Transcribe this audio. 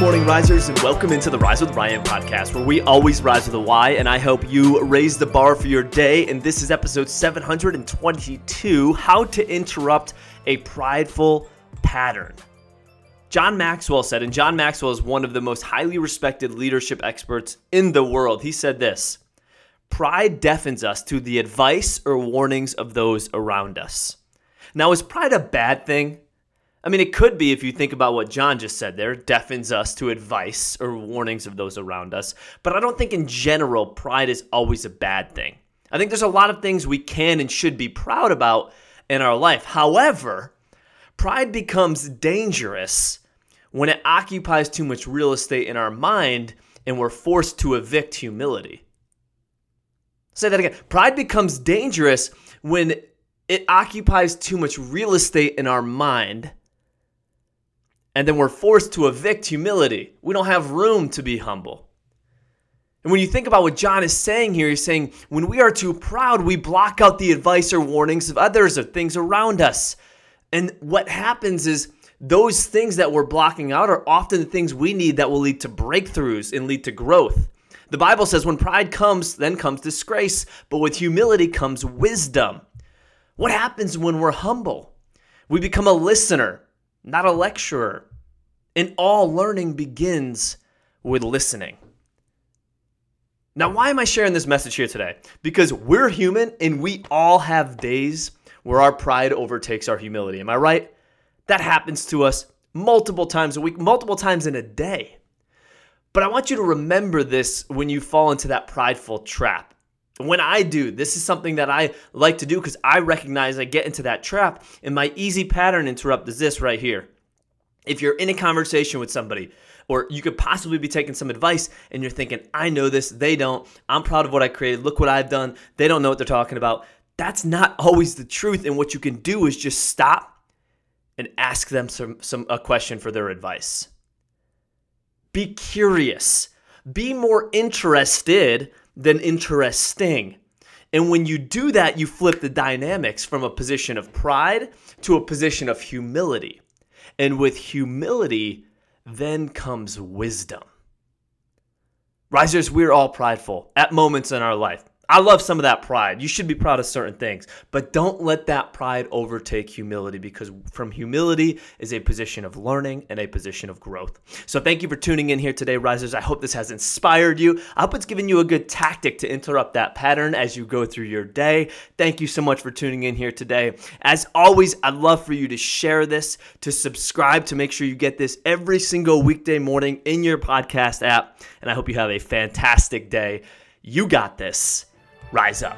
risers, and welcome into the Rise with Ryan podcast, where we always rise with a Y. And I help you raise the bar for your day. And this is episode 722 How to Interrupt a Prideful Pattern. John Maxwell said, and John Maxwell is one of the most highly respected leadership experts in the world. He said this Pride deafens us to the advice or warnings of those around us. Now, is pride a bad thing? I mean, it could be if you think about what John just said there, deafens us to advice or warnings of those around us. But I don't think in general pride is always a bad thing. I think there's a lot of things we can and should be proud about in our life. However, pride becomes dangerous when it occupies too much real estate in our mind and we're forced to evict humility. Say that again. Pride becomes dangerous when it occupies too much real estate in our mind and then we're forced to evict humility. We don't have room to be humble. And when you think about what John is saying here, he's saying when we are too proud, we block out the advice or warnings of others or things around us. And what happens is those things that we're blocking out are often the things we need that will lead to breakthroughs and lead to growth. The Bible says when pride comes, then comes disgrace, but with humility comes wisdom. What happens when we're humble? We become a listener not a lecturer. And all learning begins with listening. Now, why am I sharing this message here today? Because we're human and we all have days where our pride overtakes our humility. Am I right? That happens to us multiple times a week, multiple times in a day. But I want you to remember this when you fall into that prideful trap. When I do, this is something that I like to do because I recognize I get into that trap. And my easy pattern interrupt is this right here if you're in a conversation with somebody or you could possibly be taking some advice and you're thinking, I know this, they don't. I'm proud of what I created. Look what I've done. They don't know what they're talking about. That's not always the truth. And what you can do is just stop and ask them some, some a question for their advice. Be curious. Be more interested than interesting. And when you do that, you flip the dynamics from a position of pride to a position of humility. And with humility, then comes wisdom. Risers, we're all prideful at moments in our life. I love some of that pride. You should be proud of certain things, but don't let that pride overtake humility because from humility is a position of learning and a position of growth. So thank you for tuning in here today, Risers. I hope this has inspired you. I hope it's given you a good tactic to interrupt that pattern as you go through your day. Thank you so much for tuning in here today. As always, I'd love for you to share this, to subscribe, to make sure you get this every single weekday morning in your podcast app. And I hope you have a fantastic day. You got this rise up.